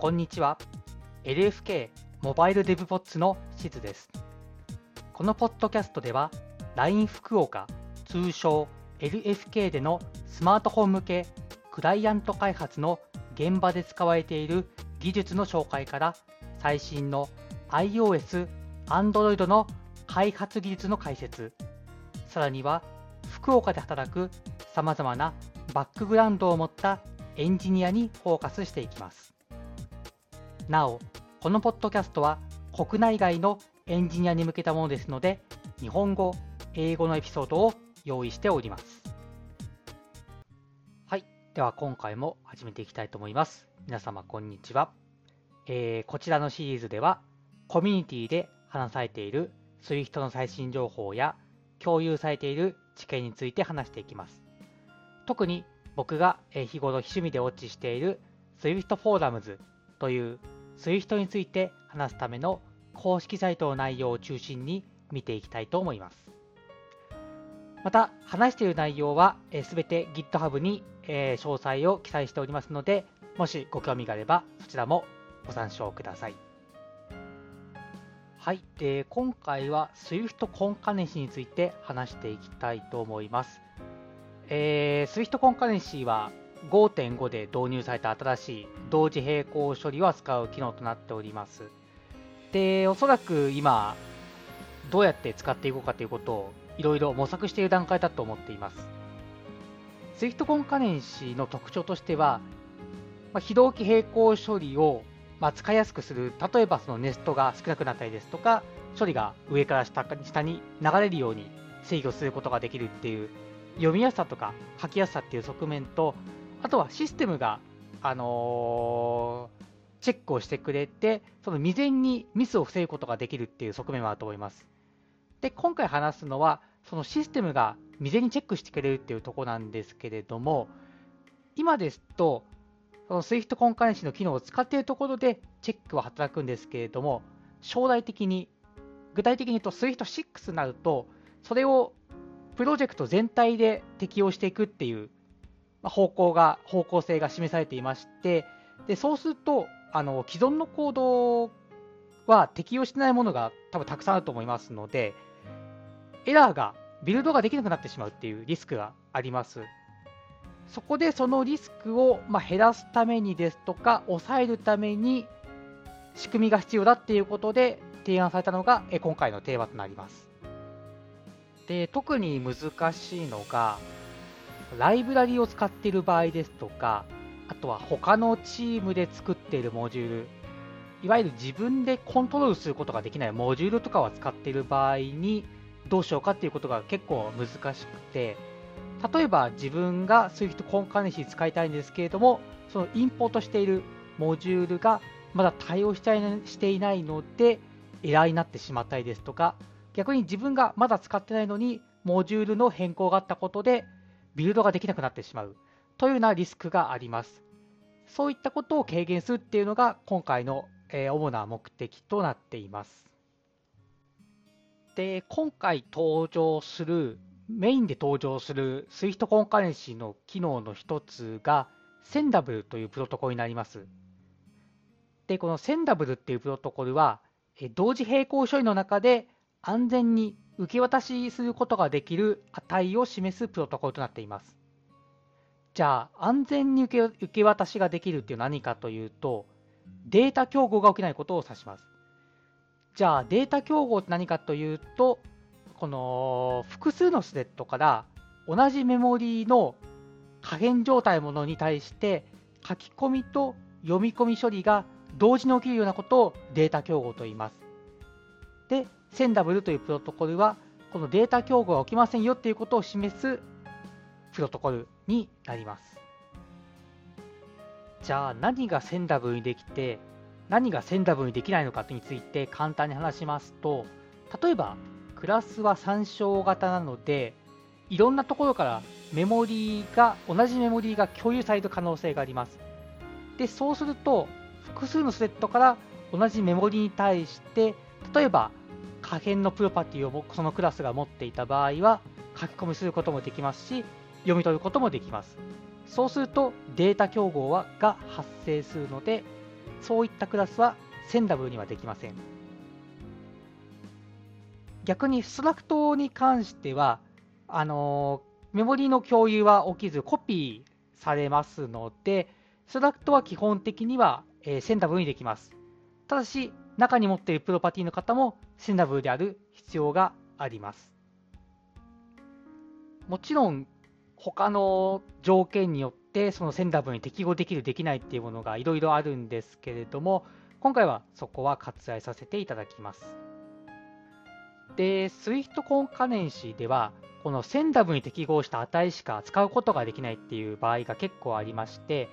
こんにちは。LFK モバイルデブポッツのしずです。このポッドキャストでは LINE 福岡通称 LFK でのスマートフォン向けクライアント開発の現場で使われている技術の紹介から最新の iOS、Android の開発技術の解説、さらには福岡で働くさまざまなバックグラウンドを持ったエンジニアにフォーカスしていきます。なお、このポッドキャストは国内外のエンジニアに向けたものですので、日本語、英語のエピソードを用意しております。はい。では今回も始めていきたいと思います。皆様こんにちは。えー、こちらのシリーズでは、コミュニティで話されている SWIFT の最新情報や共有されている知見について話していきます。特に僕が日頃趣味でウォッチしている Swift Forums という Swift について話すための公式サイトの内容を中心に見ていきたいと思います。また、話している内容はすべて GitHub に詳細を記載しておりますので、もしご興味があればそちらもご参照ください。はい、で今回は Swift コンカネンシについて話していきたいと思います。えー、Swift コンカレンシーは5.5で導入された新しい同時並行処理を扱う機能となっております。で、おそらく今、どうやって使っていこうかということをいろいろ模索している段階だと思っています。Swift コンカレンシーの特徴としては、まあ、非同期並行処理をまあ、使いやすくする、例えばそのネストが少なくなったりですとか、処理が上から下下に流れるように制御することができるっていう読みやすさとか書きやすさっていう側面と、あとはシステムが、あのー、チェックをしてくれて、その未然にミスを防ぐことができるっていう側面はあると思います。で、今回話すのは、そのシステムが未然にチェックしてくれるっていうとこなんですけれども、今ですと、その Swift コンカレンシの機能を使っているところでチェックは働くんですけれども、将来的に、具体的に言うと Swift6 になると、それをプロジェクト全体で適用していくっていう方向が、方向性が示されていまして、でそうすると、あの既存のコードは適用してないものが多分たくさんあると思いますので、エラーが、ビルドができなくなってしまうっていうリスクがあります。そこでそのリスクをま減らすためにですとか、抑えるために仕組みが必要だっていうことで提案されたのが今回のテーマとなります。で特に難しいのが、ライブラリを使っている場合ですとか、あとは他のチームで作っているモジュール、いわゆる自分でコントロールすることができないモジュールとかを使っている場合にどうしようかっていうことが結構難しくて、例えば自分が Swift コンカネシー使いたいんですけれども、そのインポートしているモジュールがまだ対応したいしていないので、エラーになってしまったりですとか、逆に自分がまだ使ってないのに、モジュールの変更があったことで、ビルドができなくなってしまうというようなリスクがあります。そういったことを軽減するっていうのが今回の主な目的となっています。で、今回登場する、メインで登場する Swift コンカレンシーの機能の一つが、センダブルというプロトコルになります。で、このセンダブルっていうプロトコルは、同時並行処理の中で安全に受け渡しすることができる値を示すプロトコルとなっています。じゃあ、安全に受け渡しができるっていうのは何かというと、データ競合が起きないことを指します。じゃあ、データ競合って何かというと、この複数のスレッドから同じメモリーの可変状態ものに対して書き込みと読み込み処理が同時に起きるようなことをデータ競合と言います。で、センダブルというプロトコルは、このデータ競合が起きませんよっていうことを示すプロトコルになります。じゃあ何がセンダブルにできて、何がセンダブルにできないのかについて簡単に話しますと、例えばクラスは参照型なので、いろんなところからメモリーが、同じメモリーが共有される可能性があります。で、そうすると、複数のスレッドから同じメモリーに対して、例えば可変のプロパティをそのクラスが持っていた場合は書き込みすることもできますし、読み取ることもできます。そうするとデータ競合はが発生するので、そういったクラスはセンダブルにはできません。逆にストラクトに関しては、あのメモリの共有は起きずコピーされますので、ストラクトは基本的には、えー、センダブルにできます。ただし、中に持っているプロパティの方もセンダブルである必要があります。もちろん、他の条件によってそのセンダブルに適合できる、できないっていうものがいろいろあるんですけれども、今回はそこは割愛させていただきます。で、SWIFT コンカネンシーでは、このセンダブルに適合した値しか使うことができないっていう場合が結構ありまして、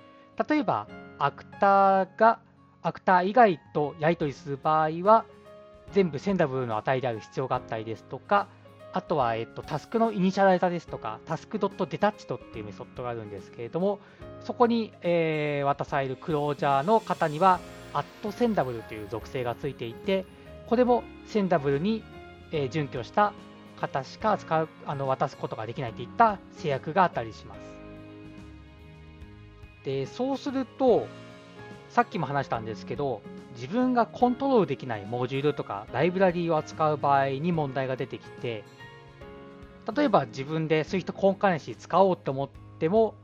例えば、アクターが、アクター以外とやり取りする場合は、全部センダブルの値である必要があったりですとか、あとは、えっと、タスクのイニシャライザですとか、タスクドットデタッチドっていうメソッドがあるんですけれども、そこに、えー、渡されるクロージャーの方には、アットセンダブルという属性がついていて、これもセンダブルに、えー、準拠した方しか使うあの渡すことができないといった制約があったりします。でそうすると、さっきも話したんですけど、自分がコントロールできないモジュールとかライブラリーを扱う場合に問題が出てきて、例えば自分で Swift コンカネシー使おうと思っても、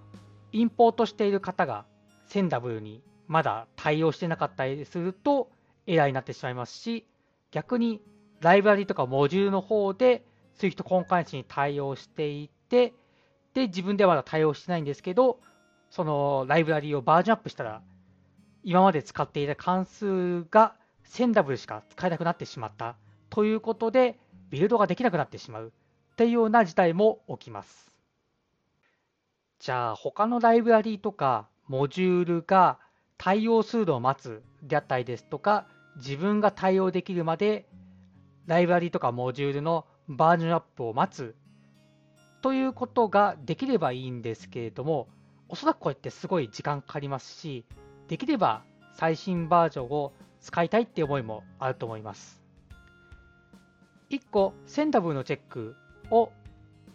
インポートしている方がセンダブルにまだ対応してなかったりするとエラーになってしまいますし、逆にライブラリとかモジュールの方で Swift コンカネシーに対応していて、で、自分ではまだ対応してないんですけど、そのライブラリをバージョンアップしたら、今まで使っていた関数がセンダブルしか使えなくなってしまったということで、ビルドができなくなってしまうっていうような事態も起きます。じゃあ、他のライブラリーとかモジュールが対応するのを待つであったりですとか、自分が対応できるまでライブラリとかモジュールのバージョンアップを待つということができればいいんですけれども、おそらくこうやってすごい時間かかりますし、できれば最新バージョンを使いたいって思いもあると思います。1個、センダブルのチェックを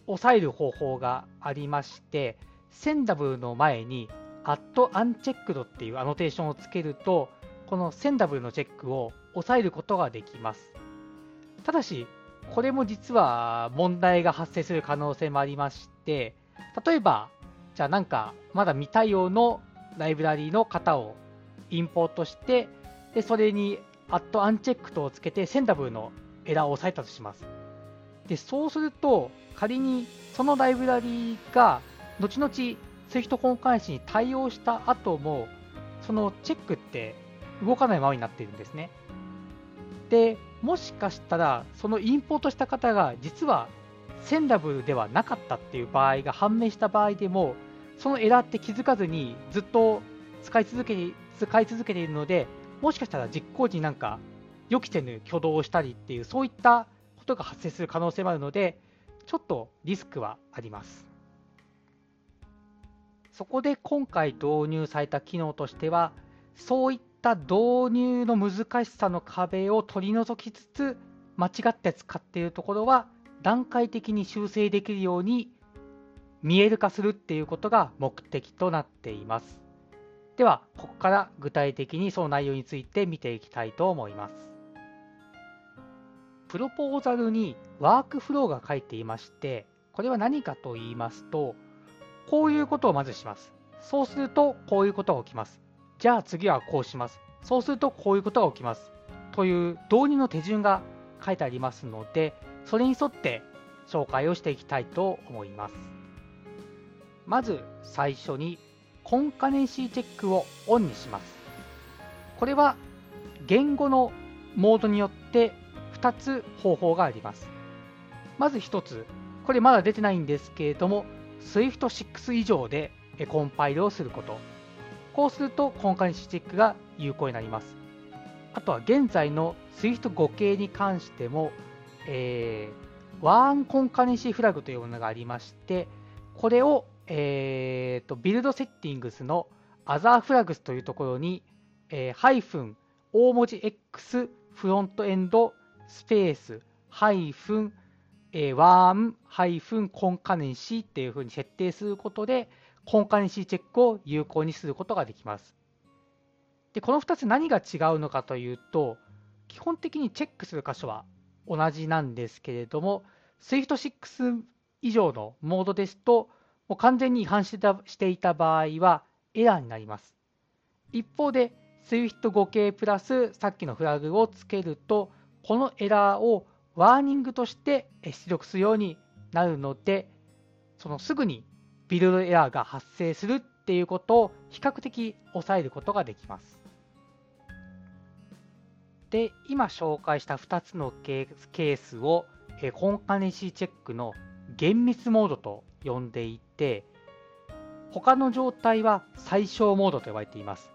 抑える方法がありまして、センダブルの前に at unchecked っていうアノテーションをつけると、このセンダブルのチェックを抑えることができます。ただし、これも実は問題が発生する可能性もありまして、例えば、じゃあなんかまだ未対応のライブラリの型をインポートして、でそれに at unchecked をつけてセンダブルのエラーを抑えたとします。でそうすると、仮にそのライブラリが後々 Swift コンカネシに対応した後も、そのチェックって動かないままになっているんですね。で、もしかしたら、そのインポートした方が実はセンダブルではなかったっていう場合が判明した場合でも、そのエラーって気づかずにずっと使い続け使い続けているので、もしかしたら実行時になんか予期せぬ挙動をしたりっていう、そういったことが発生する可能性もあるので、ちょっとリスクはあります。そこで今回導入された機能としては、そういった導入の難しさの壁を取り除きつつ、間違って使っているところは段階的に修正できるように見える化するっていうことが目的となっています。では、ここから具体的にその内容について見ていきたいと思います。プロポーザルにワークフローが書いていまして、これは何かと言いますと、こういうことをまずします。そうすると、こういうことが起きます。じゃあ次はこうします。そうすると、こういうことが起きます。という導入の手順が書いてありますので、それに沿って紹介をしていきたいと思います。まず最初に、コンカネンシーチェックをオンにします。これは言語のモードによって2つ方法があります。まず1つ、これまだ出てないんですけれども、Swift6 以上でコンパイルをすること。こうすると、コンカネンシーチェックが有効になります。あとは現在の Swift5 系に関しても、えー、ワンコンカネンシーフラグというものがありまして、これを、えーと、ビルドセッティングスの Other Flags というところに、えー、ハイフン大文字 X フロントエンドスペース、ハイフン、えー、ワーム、ハイフン、コンカネンシーっていうふうに設定することで、コンカネンシーチェックを有効にすることができます。で、この2つ何が違うのかというと、基本的にチェックする箇所は同じなんですけれども、SWIFT6 以上のモードですと、もう完全に違反してたしていた場合はエラーになります。一方で、SWIFT5 系プラスさっきのフラグをつけると、このエラーをワーニングとして出力するようになるので、そのすぐにビルドエラーが発生するっていうことを比較的抑えることができます。で、今紹介した2つのケースをコンカネシーチェックの厳密モードと呼んでいて、他の状態は最小モードと呼ばれています。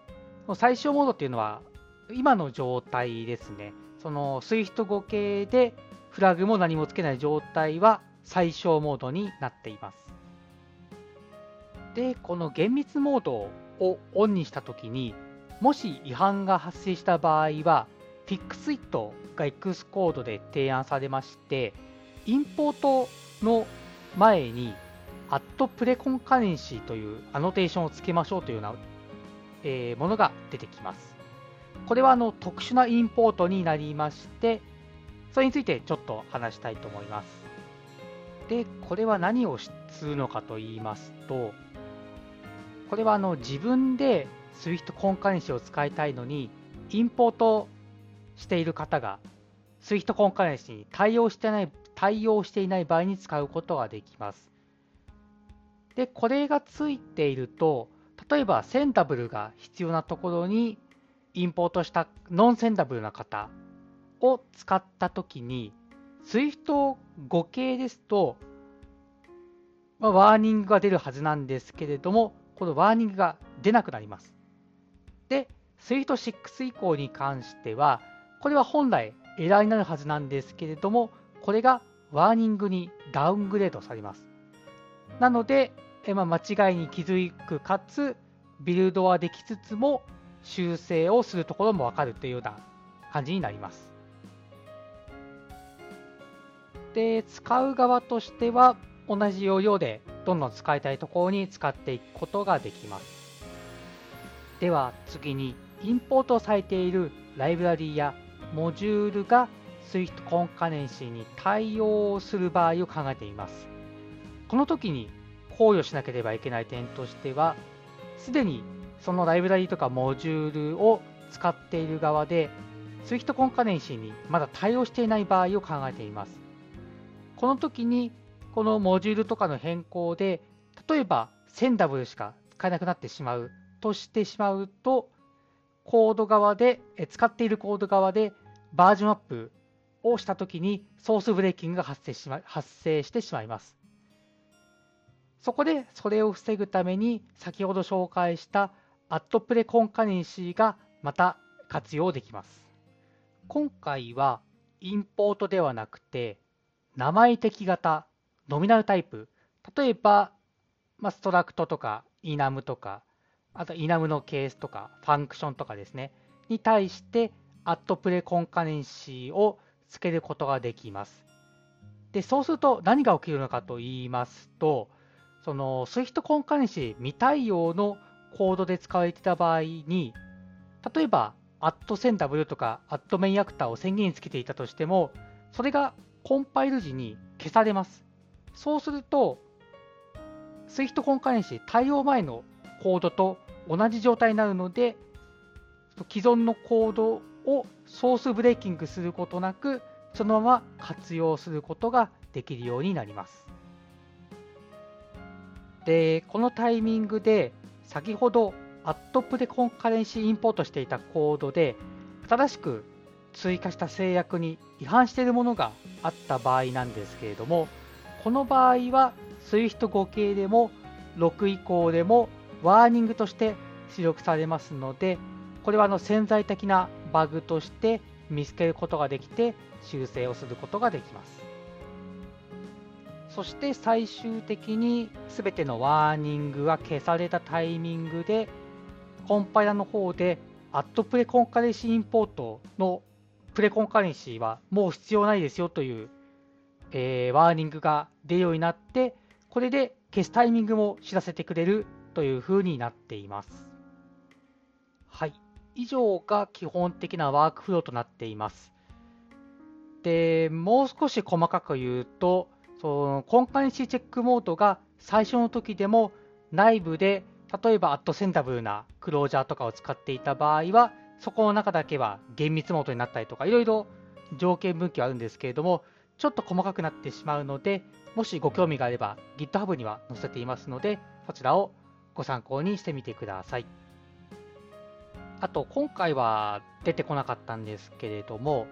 最小モードっていうのは今の状態ですね。その SWIFT5 系でフラグも何もつけない状態は最小モードになっています。で、この厳密モードをオンにしたときに、もし違反が発生した場合は、FixIt が X コードで提案されまして、インポートの前に、アットプレコンカレンシーというアノテーションをつけましょうというような、えー、ものが出てきます。これはあの特殊なインポートになりまして、それについてちょっと話したいと思います。で、これは何をするのかと言いますと、これはあの自分で Swift コンカレンシーを使いたいのに、インポートしている方が Swift コンカレンシーに対応してない対応していない場合に使うことができます。で、これがついていると、例えばセンダブルが必要なところにインポートしたノンセンダブルな方を使ったときに、Swift 5系ですと、まあ、ワーニングが出るはずなんですけれども、このワーニングが出なくなります。で、Swift6 以降に関しては、これは本来エラーになるはずなんですけれども、これがワーニングにダウングレードされます。なので、えまあ、間違いに気づくかつ、ビルドはできつつも、修正をするところもわかるというような感じになります。で、使う側としては、同じ要領でどんどん使いたいところに使っていくことができます。では次に、インポートされているライブラリーやモジュールが Swift コンカネンシーに対応する場合を考えています。この時に考慮しなければいけない点としては、すでにそのライブラリとかモジュールを使っている側で、Swift コンカネンシーにまだ対応していない場合を考えています。この時に、このモジュールとかの変更で、例えばセンダブルしか使えなくなってしまうとしてしまうと、コード側で、使っているコード側でバージョンアップをしたときにソースブレーキングが発生しま発生してしまいます。そこでそれを防ぐために先ほど紹介したアットプレコンカネンシーがまた活用できます。今回はインポートではなくて名前的型、ノミナルタイプ、例えば、まあ、ストラクトとかイナムとか、あとイナムのケースとかファンクションとかですね、に対してアットプレコンカネンシーをつけることができます。で、そうすると何が起きるのかと言いますと、その Swift コンカネンシー未対応のコードで使われていた場合に、例えば、アットセンタブルとか、アットメインアクターを宣言につけていたとしても、それがコンパイル時に消されます。そうすると、Swift コンカネンシー対応前のコードと同じ状態になるので、既存のコードをソースブレーキングすることなく、そのまま活用することができるようになります。で、このタイミングで、先ほど、アットプレコンカレンシーインポートしていたコードで、新しく追加した制約に違反しているものがあった場合なんですけれども、この場合は SWIFT5 系でも6以降でもワーニングとして出力されますので、これはあの潜在的なバグとして見つけることができて修正をすることができます。そして最終的に全てのワーニングが消されたタイミングでコンパイラの方でアットプレコンカレンシーインポートのプレコンカレンシーはもう必要ないですよという、えー、ワーニングが出るようになって、これで消すタイミングも知らせてくれるという風になっています。以上が基本的なワークフローとなっています。で、もう少し細かく言うと、そのコンカレンシーチェックモードが最初の時でも内部で例えばアットセンタブルなクロージャーとかを使っていた場合は、そこの中だけは厳密モードになったりとか、いろいろ条件分岐はあるんですけれども、ちょっと細かくなってしまうので、もしご興味があれば GitHub には載せていますので、そちらをご参考にしてみてください。あと、今回は出てこなかったんですけれども、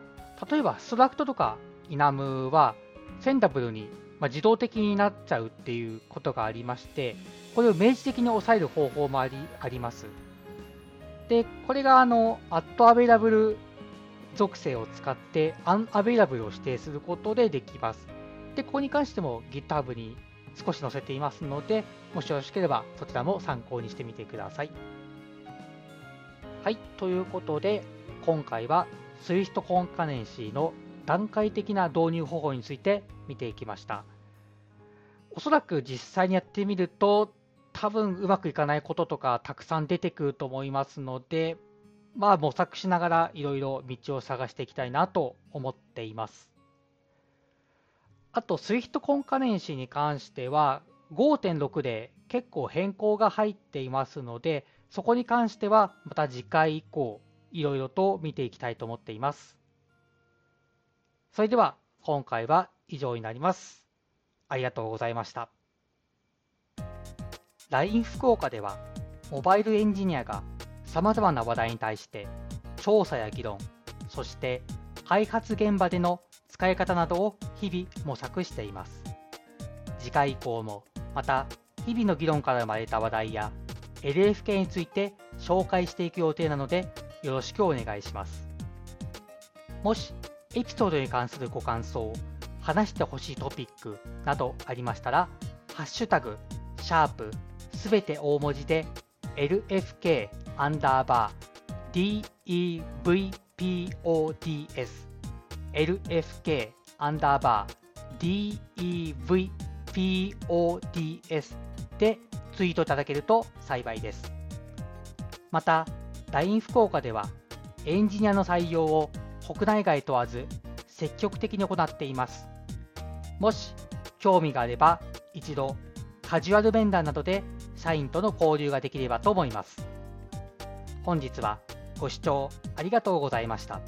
例えばストラクトとかイナムはセンダブルに、ま自動的になっちゃうっていうことがありまして、これを明示的に抑える方法もありあります。で、これがあの、アットアベイラブル属性を使って unavailable を指定することでできます。で、ここに関しても GitHub に少し載せていますので、もしよろしければそちらも参考にしてみてください。はい、ということで、今回は Swift コンカネンシーの段階的な導入方法について見ていきました。おそらく実際にやってみると、多分うまくいかないこととかたくさん出てくると思いますので、まあ模索しながらいろいろ道を探していきたいなと思っています。あと Swift コンカレンシーに関しては5.6で結構変更が入っていますので、そこに関してはまた次回以降いろいろと見ていきたいと思っています。それでは今回は以上になります。ありがとうございました。LINE 福岡ではモバイルエンジニアがさまざまな話題に対して調査や議論そして開発現場での使い方などを日々模索しています次回以降もまた日々の議論から生まれた話題や LFK について紹介していく予定なのでよろしくお願いします。もしエピソードに関するご感想話してほしいトピックなどありましたらハッシュタグシャープすべて大文字で LFK アンダーバー DEVPODS LFK アンダーバー DEVPODS でツイートいただけると幸いです。また、LINE 福岡ではエンジニアの採用を国内外問わず積極的に行っています。もし興味があれば一度カジュアル面談などで社員との交流ができればと思います。本日はご視聴ありがとうございました。